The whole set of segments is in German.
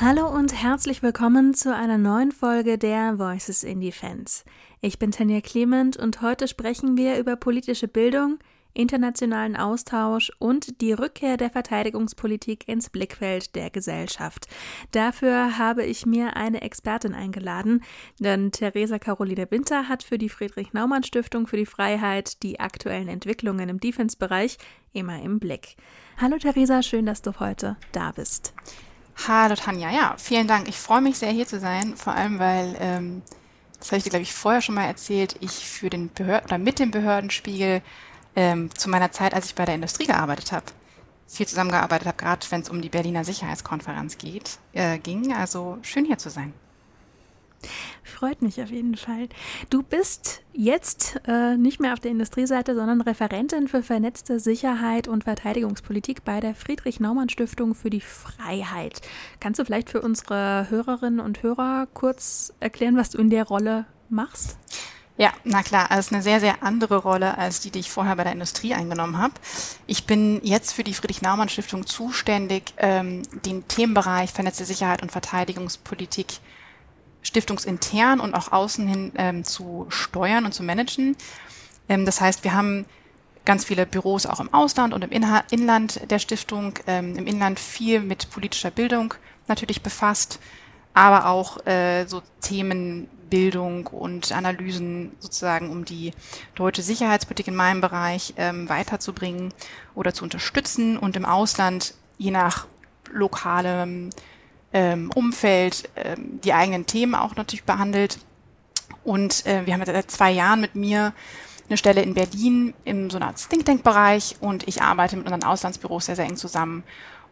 Hallo und herzlich willkommen zu einer neuen Folge der Voices in Defense. Ich bin Tanja Clement und heute sprechen wir über politische Bildung, internationalen Austausch und die Rückkehr der Verteidigungspolitik ins Blickfeld der Gesellschaft. Dafür habe ich mir eine Expertin eingeladen, denn Theresa Caroline Winter hat für die Friedrich-Naumann-Stiftung für die Freiheit die aktuellen Entwicklungen im Defense-Bereich immer im Blick. Hallo Theresa, schön, dass du heute da bist. Hallo Tanja, ja, vielen Dank. Ich freue mich sehr, hier zu sein, vor allem weil, ähm, das habe ich dir, glaube ich, vorher schon mal erzählt, ich für den Behörden oder mit dem Behördenspiegel ähm, zu meiner Zeit, als ich bei der Industrie gearbeitet habe, viel zusammengearbeitet habe, gerade wenn es um die Berliner Sicherheitskonferenz geht, äh, ging. Also schön hier zu sein. Freut mich auf jeden Fall. Du bist jetzt äh, nicht mehr auf der Industrieseite, sondern Referentin für vernetzte Sicherheit und Verteidigungspolitik bei der Friedrich-Naumann-Stiftung für die Freiheit. Kannst du vielleicht für unsere Hörerinnen und Hörer kurz erklären, was du in der Rolle machst? Ja, na klar, es ist eine sehr, sehr andere Rolle als die, die ich vorher bei der Industrie eingenommen habe. Ich bin jetzt für die Friedrich-Naumann-Stiftung zuständig, ähm, den Themenbereich vernetzte Sicherheit und Verteidigungspolitik stiftungsintern und auch außen hin ähm, zu steuern und zu managen. Ähm, das heißt, wir haben ganz viele Büros auch im Ausland und im Inha Inland der Stiftung, ähm, im Inland viel mit politischer Bildung natürlich befasst, aber auch äh, so Themenbildung und Analysen sozusagen, um die deutsche Sicherheitspolitik in meinem Bereich ähm, weiterzubringen oder zu unterstützen und im Ausland je nach lokalem ähm, Umfeld ähm, die eigenen Themen auch natürlich behandelt. Und äh, wir haben jetzt seit zwei Jahren mit mir eine Stelle in Berlin im so einer Art Think Tank Bereich und ich arbeite mit unseren Auslandsbüros sehr, sehr eng zusammen,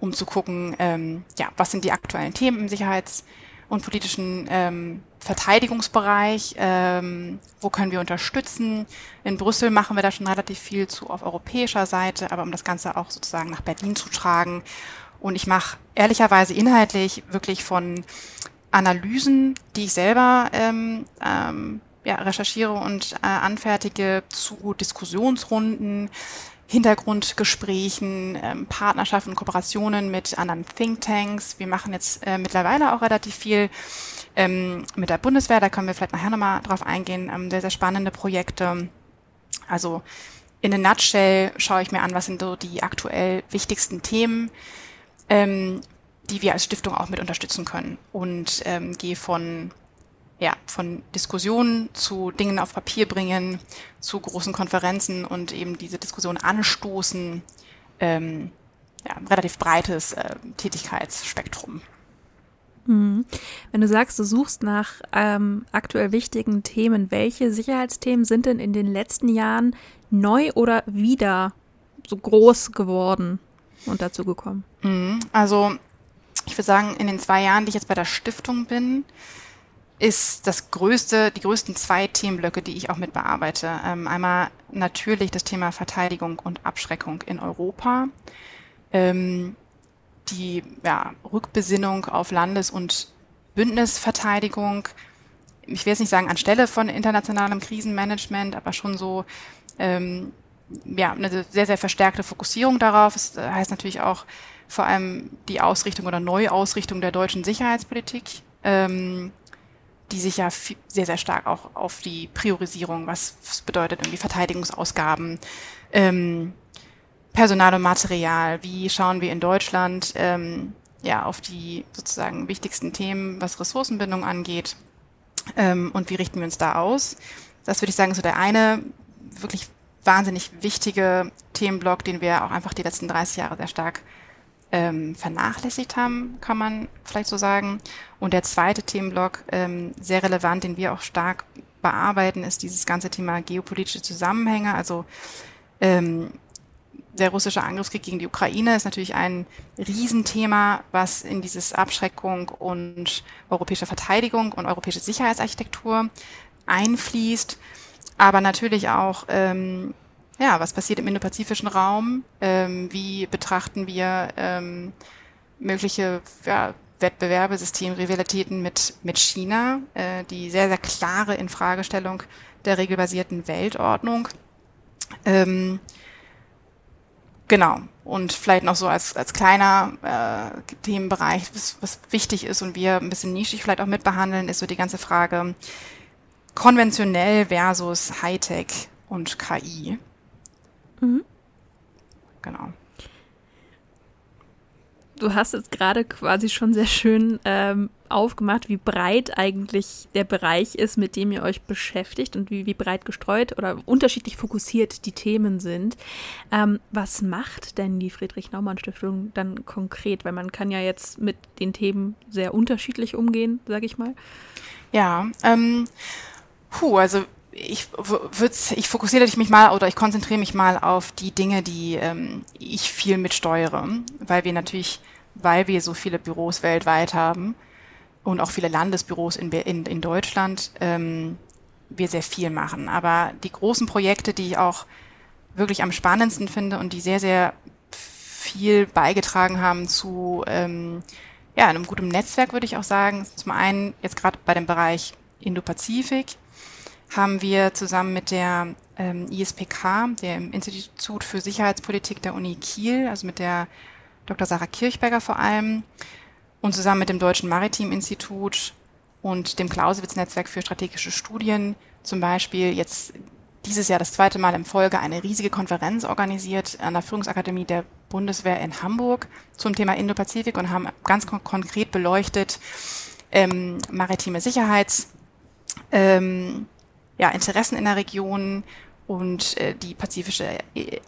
um zu gucken, ähm, ja, was sind die aktuellen Themen im Sicherheits- und politischen ähm, Verteidigungsbereich, ähm, wo können wir unterstützen. In Brüssel machen wir da schon relativ viel zu auf europäischer Seite, aber um das Ganze auch sozusagen nach Berlin zu tragen und ich mache ehrlicherweise inhaltlich wirklich von Analysen, die ich selber ähm, ähm, ja, recherchiere und äh, anfertige zu Diskussionsrunden, Hintergrundgesprächen, ähm, Partnerschaften, Kooperationen mit anderen Thinktanks. Wir machen jetzt äh, mittlerweile auch relativ viel ähm, mit der Bundeswehr, da können wir vielleicht nachher nochmal drauf eingehen, ähm, sehr, sehr spannende Projekte. Also in a nutshell schaue ich mir an, was sind so die aktuell wichtigsten Themen ähm, die wir als Stiftung auch mit unterstützen können. Und ähm, gehe von, ja, von Diskussionen zu Dingen auf Papier bringen, zu großen Konferenzen und eben diese Diskussion anstoßen. Ähm, ja, relativ breites äh, Tätigkeitsspektrum. Mhm. Wenn du sagst, du suchst nach ähm, aktuell wichtigen Themen, welche Sicherheitsthemen sind denn in den letzten Jahren neu oder wieder so groß geworden? Und dazu gekommen? Mhm. Also ich würde sagen, in den zwei Jahren, die ich jetzt bei der Stiftung bin, ist das größte, die größten zwei Themenblöcke, die ich auch mit bearbeite. Ähm, einmal natürlich das Thema Verteidigung und Abschreckung in Europa. Ähm, die ja, Rückbesinnung auf Landes- und Bündnisverteidigung. Ich will jetzt nicht sagen anstelle von internationalem Krisenmanagement, aber schon so ähm, ja, eine sehr, sehr verstärkte Fokussierung darauf. Das äh, heißt natürlich auch vor allem die Ausrichtung oder Neuausrichtung der deutschen Sicherheitspolitik, ähm, die sich ja sehr, sehr stark auch auf die Priorisierung, was bedeutet irgendwie Verteidigungsausgaben, ähm, Personal und Material, wie schauen wir in Deutschland ähm, ja auf die sozusagen wichtigsten Themen, was Ressourcenbindung angeht ähm, und wie richten wir uns da aus. Das würde ich sagen, so der eine wirklich wahnsinnig wichtige Themenblock, den wir auch einfach die letzten 30 Jahre sehr stark ähm, vernachlässigt haben, kann man vielleicht so sagen. Und der zweite Themenblock, ähm, sehr relevant, den wir auch stark bearbeiten, ist dieses ganze Thema geopolitische Zusammenhänge. Also ähm, der russische Angriffskrieg gegen die Ukraine ist natürlich ein Riesenthema, was in dieses Abschreckung und europäische Verteidigung und europäische Sicherheitsarchitektur einfließt aber natürlich auch, ähm, ja, was passiert im indopazifischen Raum? Ähm, wie betrachten wir ähm, mögliche ja, Wettbewerbe, Systemrivalitäten mit, mit China, äh, die sehr, sehr klare Infragestellung der regelbasierten Weltordnung. Ähm, genau. Und vielleicht noch so als, als kleiner äh, Themenbereich, was, was wichtig ist und wir ein bisschen nischig vielleicht auch mitbehandeln, ist so die ganze Frage konventionell versus Hightech und KI. Mhm. Genau. Du hast jetzt gerade quasi schon sehr schön ähm, aufgemacht, wie breit eigentlich der Bereich ist, mit dem ihr euch beschäftigt und wie, wie breit gestreut oder unterschiedlich fokussiert die Themen sind. Ähm, was macht denn die Friedrich-Naumann-Stiftung dann konkret? Weil man kann ja jetzt mit den Themen sehr unterschiedlich umgehen, sage ich mal. Ja, ähm, puh, also ich würde ich fokussiere mich mal oder ich konzentriere mich mal auf die Dinge, die ähm, ich viel mitsteuere, weil wir natürlich weil wir so viele Büros weltweit haben und auch viele Landesbüros in, in, in Deutschland, ähm, wir sehr viel machen. Aber die großen Projekte, die ich auch wirklich am spannendsten finde und die sehr, sehr viel beigetragen haben zu ähm, ja, einem guten Netzwerk, würde ich auch sagen. Zum einen jetzt gerade bei dem Bereich Indo-Pazifik haben wir zusammen mit der ähm, ISPK, dem Institut für Sicherheitspolitik der Uni Kiel, also mit der Dr. Sarah Kirchberger vor allem und zusammen mit dem Deutschen Maritim-Institut und dem Clausewitz-Netzwerk für strategische Studien zum Beispiel jetzt dieses Jahr das zweite Mal in Folge eine riesige Konferenz organisiert an der Führungsakademie der Bundeswehr in Hamburg zum Thema Indo-Pazifik und haben ganz kon konkret beleuchtet ähm, maritime Sicherheits, ähm, ja, Interessen in der Region und äh, die pazifische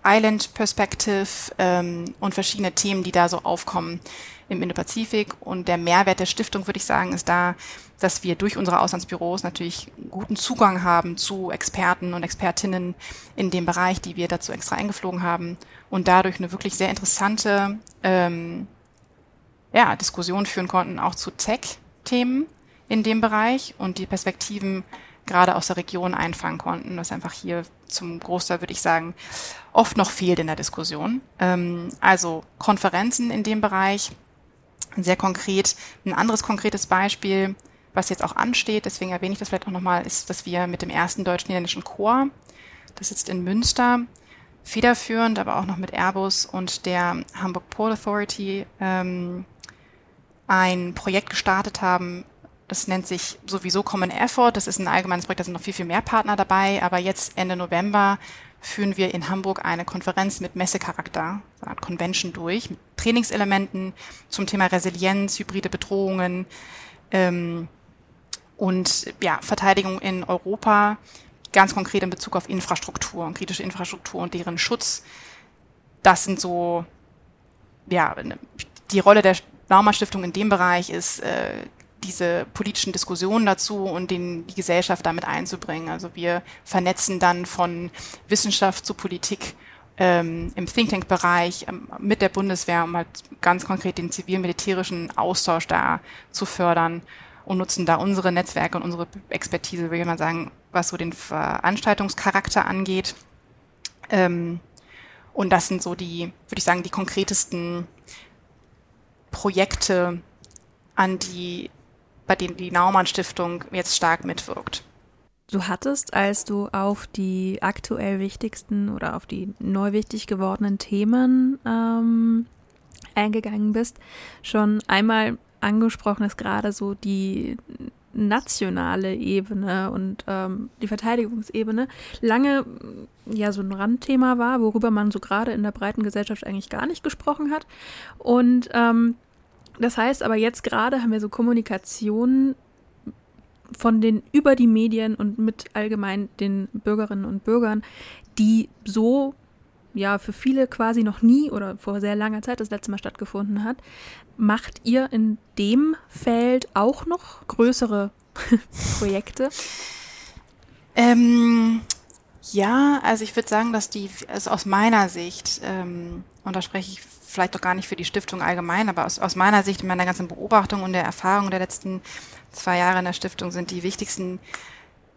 Island Perspective ähm, und verschiedene Themen, die da so aufkommen im Indo-Pazifik. Und der Mehrwert der Stiftung, würde ich sagen, ist da, dass wir durch unsere Auslandsbüros natürlich guten Zugang haben zu Experten und Expertinnen in dem Bereich, die wir dazu extra eingeflogen haben und dadurch eine wirklich sehr interessante ähm, ja, Diskussion führen konnten, auch zu Tech-Themen in dem Bereich und die Perspektiven gerade aus der Region einfangen konnten, was einfach hier zum Großteil, würde ich sagen, oft noch fehlt in der Diskussion. Ähm, also Konferenzen in dem Bereich, sehr konkret. Ein anderes konkretes Beispiel, was jetzt auch ansteht, deswegen erwähne ich das vielleicht auch nochmal, ist, dass wir mit dem ersten deutsch-niederländischen Chor, das sitzt in Münster, federführend, aber auch noch mit Airbus und der Hamburg Port Authority ähm, ein Projekt gestartet haben, das nennt sich sowieso Common Effort. Das ist ein allgemeines Projekt, da sind noch viel, viel mehr Partner dabei. Aber jetzt Ende November führen wir in Hamburg eine Konferenz mit Messecharakter, so eine Art Convention durch, mit Trainingselementen zum Thema Resilienz, hybride Bedrohungen ähm, und ja, Verteidigung in Europa, ganz konkret in Bezug auf Infrastruktur und kritische Infrastruktur und deren Schutz. Das sind so, ja, die Rolle der Naumann Stiftung in dem Bereich ist äh, diese politischen Diskussionen dazu und den, die Gesellschaft damit einzubringen. Also wir vernetzen dann von Wissenschaft zu Politik ähm, im Think Tank-Bereich ähm, mit der Bundeswehr, um halt ganz konkret den zivil-militärischen Austausch da zu fördern und nutzen da unsere Netzwerke und unsere Expertise, würde ich mal sagen, was so den Veranstaltungscharakter angeht. Ähm, und das sind so die, würde ich sagen, die konkretesten Projekte, an die bei denen die Naumann Stiftung jetzt stark mitwirkt. Du hattest, als du auf die aktuell wichtigsten oder auf die neu wichtig gewordenen Themen ähm, eingegangen bist, schon einmal angesprochen, dass gerade so die nationale Ebene und ähm, die Verteidigungsebene lange ja so ein Randthema war, worüber man so gerade in der breiten Gesellschaft eigentlich gar nicht gesprochen hat. Und ähm, das heißt aber jetzt gerade haben wir so Kommunikation von den über die Medien und mit allgemein den Bürgerinnen und Bürgern, die so ja für viele quasi noch nie oder vor sehr langer Zeit das letzte Mal stattgefunden hat. Macht ihr in dem Feld auch noch größere Projekte? Ähm, ja, also ich würde sagen, dass die, also aus meiner Sicht, ähm, und da spreche ich vielleicht doch gar nicht für die Stiftung allgemein, aber aus, aus meiner Sicht, in meiner ganzen Beobachtung und der Erfahrung der letzten zwei Jahre in der Stiftung sind die wichtigsten,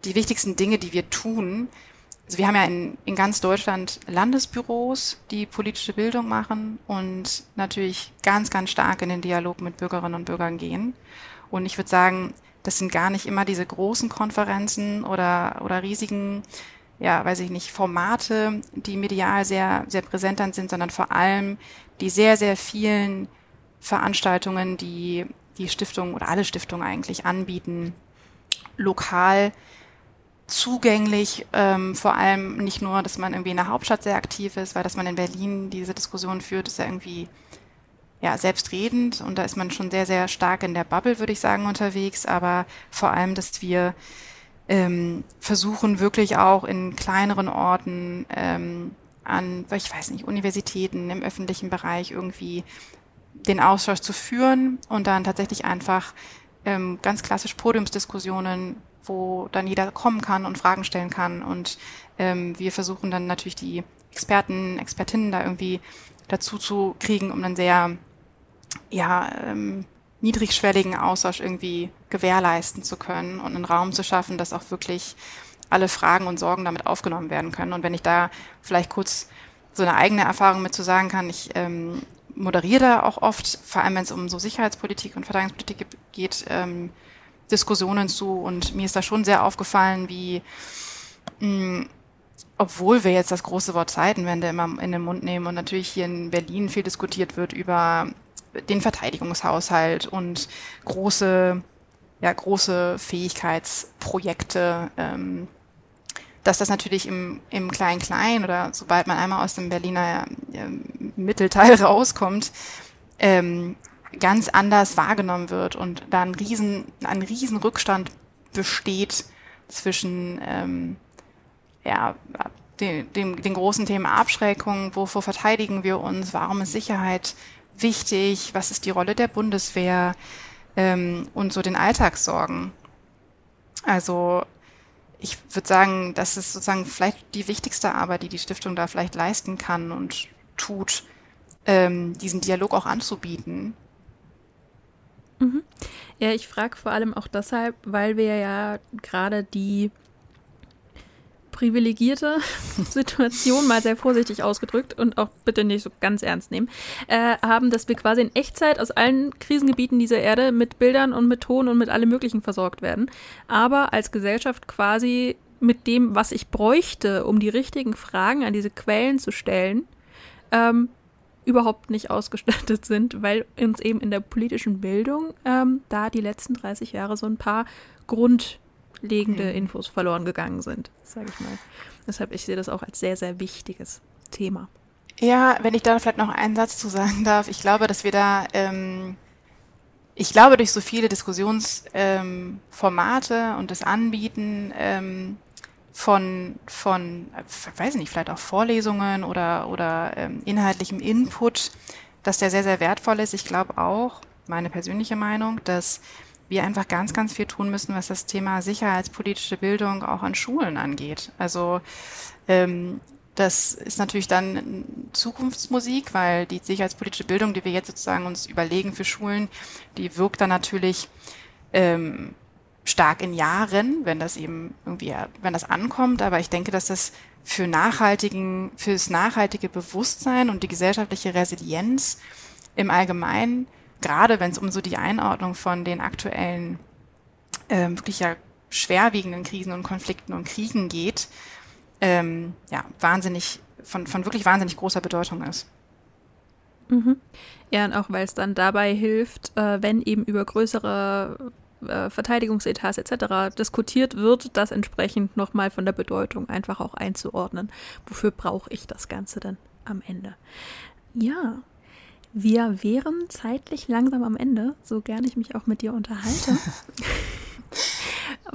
die wichtigsten Dinge, die wir tun. Also wir haben ja in, in ganz Deutschland Landesbüros, die politische Bildung machen und natürlich ganz, ganz stark in den Dialog mit Bürgerinnen und Bürgern gehen. Und ich würde sagen, das sind gar nicht immer diese großen Konferenzen oder, oder riesigen ja, weiß ich nicht, Formate, die medial sehr, sehr präsent dann sind, sondern vor allem die sehr, sehr vielen Veranstaltungen, die die Stiftung oder alle Stiftungen eigentlich anbieten, lokal zugänglich, ähm, vor allem nicht nur, dass man irgendwie in der Hauptstadt sehr aktiv ist, weil dass man in Berlin diese Diskussion führt, ist ja irgendwie ja, selbstredend und da ist man schon sehr, sehr stark in der Bubble, würde ich sagen, unterwegs, aber vor allem, dass wir ähm, versuchen wirklich auch in kleineren Orten ähm, an, ich weiß nicht, Universitäten im öffentlichen Bereich irgendwie den Austausch zu führen und dann tatsächlich einfach ähm, ganz klassisch Podiumsdiskussionen, wo dann jeder kommen kann und Fragen stellen kann. Und ähm, wir versuchen dann natürlich die Experten, Expertinnen da irgendwie dazu zu kriegen, um dann sehr ja, ähm, niedrigschwelligen Austausch irgendwie gewährleisten zu können und einen Raum zu schaffen, dass auch wirklich alle Fragen und Sorgen damit aufgenommen werden können. Und wenn ich da vielleicht kurz so eine eigene Erfahrung mit zu sagen kann, ich ähm, moderiere da auch oft, vor allem wenn es um so Sicherheitspolitik und Verteidigungspolitik geht, ähm, Diskussionen zu. Und mir ist da schon sehr aufgefallen, wie mh, obwohl wir jetzt das große Wort Zeitenwende immer in den Mund nehmen und natürlich hier in Berlin viel diskutiert wird über den Verteidigungshaushalt und große, ja, große Fähigkeitsprojekte, ähm, dass das natürlich im, im Klein-Klein oder sobald man einmal aus dem Berliner äh, Mittelteil rauskommt, ähm, ganz anders wahrgenommen wird und da ein riesen, ein riesen Rückstand besteht zwischen ähm, ja, den, dem, den großen Themen Abschreckung, wovor verteidigen wir uns, warum ist Sicherheit wichtig, was ist die Rolle der Bundeswehr ähm, und so den Alltagssorgen. Also ich würde sagen, das ist sozusagen vielleicht die wichtigste Arbeit, die die Stiftung da vielleicht leisten kann und tut, ähm, diesen Dialog auch anzubieten. Mhm. Ja, ich frage vor allem auch deshalb, weil wir ja gerade die privilegierte Situation, mal sehr vorsichtig ausgedrückt und auch bitte nicht so ganz ernst nehmen, äh, haben, dass wir quasi in Echtzeit aus allen Krisengebieten dieser Erde mit Bildern und mit Ton und mit allem Möglichen versorgt werden. Aber als Gesellschaft quasi mit dem, was ich bräuchte, um die richtigen Fragen an diese Quellen zu stellen, ähm, überhaupt nicht ausgestattet sind, weil uns eben in der politischen Bildung ähm, da die letzten 30 Jahre so ein paar Grund legende mhm. Infos verloren gegangen sind, sage ich mal. Deshalb, ich sehe das auch als sehr, sehr wichtiges Thema. Ja, wenn ich da vielleicht noch einen Satz zu sagen darf. Ich glaube, dass wir da, ähm, ich glaube, durch so viele Diskussionsformate ähm, und das Anbieten ähm, von, von, weiß nicht, vielleicht auch Vorlesungen oder, oder ähm, inhaltlichem Input, dass der sehr, sehr wertvoll ist. Ich glaube auch, meine persönliche Meinung, dass wir einfach ganz, ganz viel tun müssen, was das Thema sicherheitspolitische Bildung auch an Schulen angeht. Also ähm, das ist natürlich dann Zukunftsmusik, weil die sicherheitspolitische Bildung, die wir jetzt sozusagen uns überlegen für Schulen, die wirkt dann natürlich ähm, stark in Jahren, wenn das eben irgendwie, wenn das ankommt. Aber ich denke, dass das für nachhaltigen, fürs nachhaltige Bewusstsein und die gesellschaftliche Resilienz im Allgemeinen gerade wenn es um so die Einordnung von den aktuellen, ähm, wirklich ja schwerwiegenden Krisen und Konflikten und Kriegen geht, ähm, ja, wahnsinnig, von, von wirklich wahnsinnig großer Bedeutung ist. Mhm. Ja, und auch weil es dann dabei hilft, äh, wenn eben über größere äh, Verteidigungsetats etc. diskutiert wird, das entsprechend nochmal von der Bedeutung einfach auch einzuordnen. Wofür brauche ich das Ganze dann am Ende? Ja, wir wären zeitlich langsam am Ende, so gerne ich mich auch mit dir unterhalte.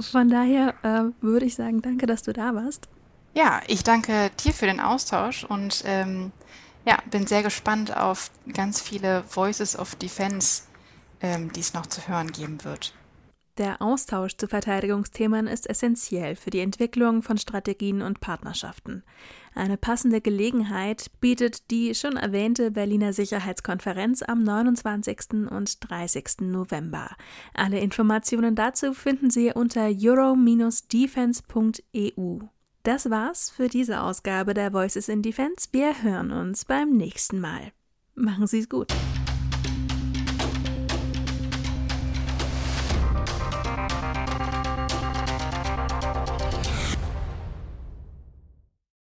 Von daher äh, würde ich sagen, danke, dass du da warst. Ja, ich danke dir für den Austausch und ähm, ja, bin sehr gespannt auf ganz viele Voices of Defense, ähm, die es noch zu hören geben wird. Der Austausch zu Verteidigungsthemen ist essentiell für die Entwicklung von Strategien und Partnerschaften. Eine passende Gelegenheit bietet die schon erwähnte Berliner Sicherheitskonferenz am 29. und 30. November. Alle Informationen dazu finden Sie unter euro-defense.eu. Das war's für diese Ausgabe der Voices in Defense. Wir hören uns beim nächsten Mal. Machen Sie es gut.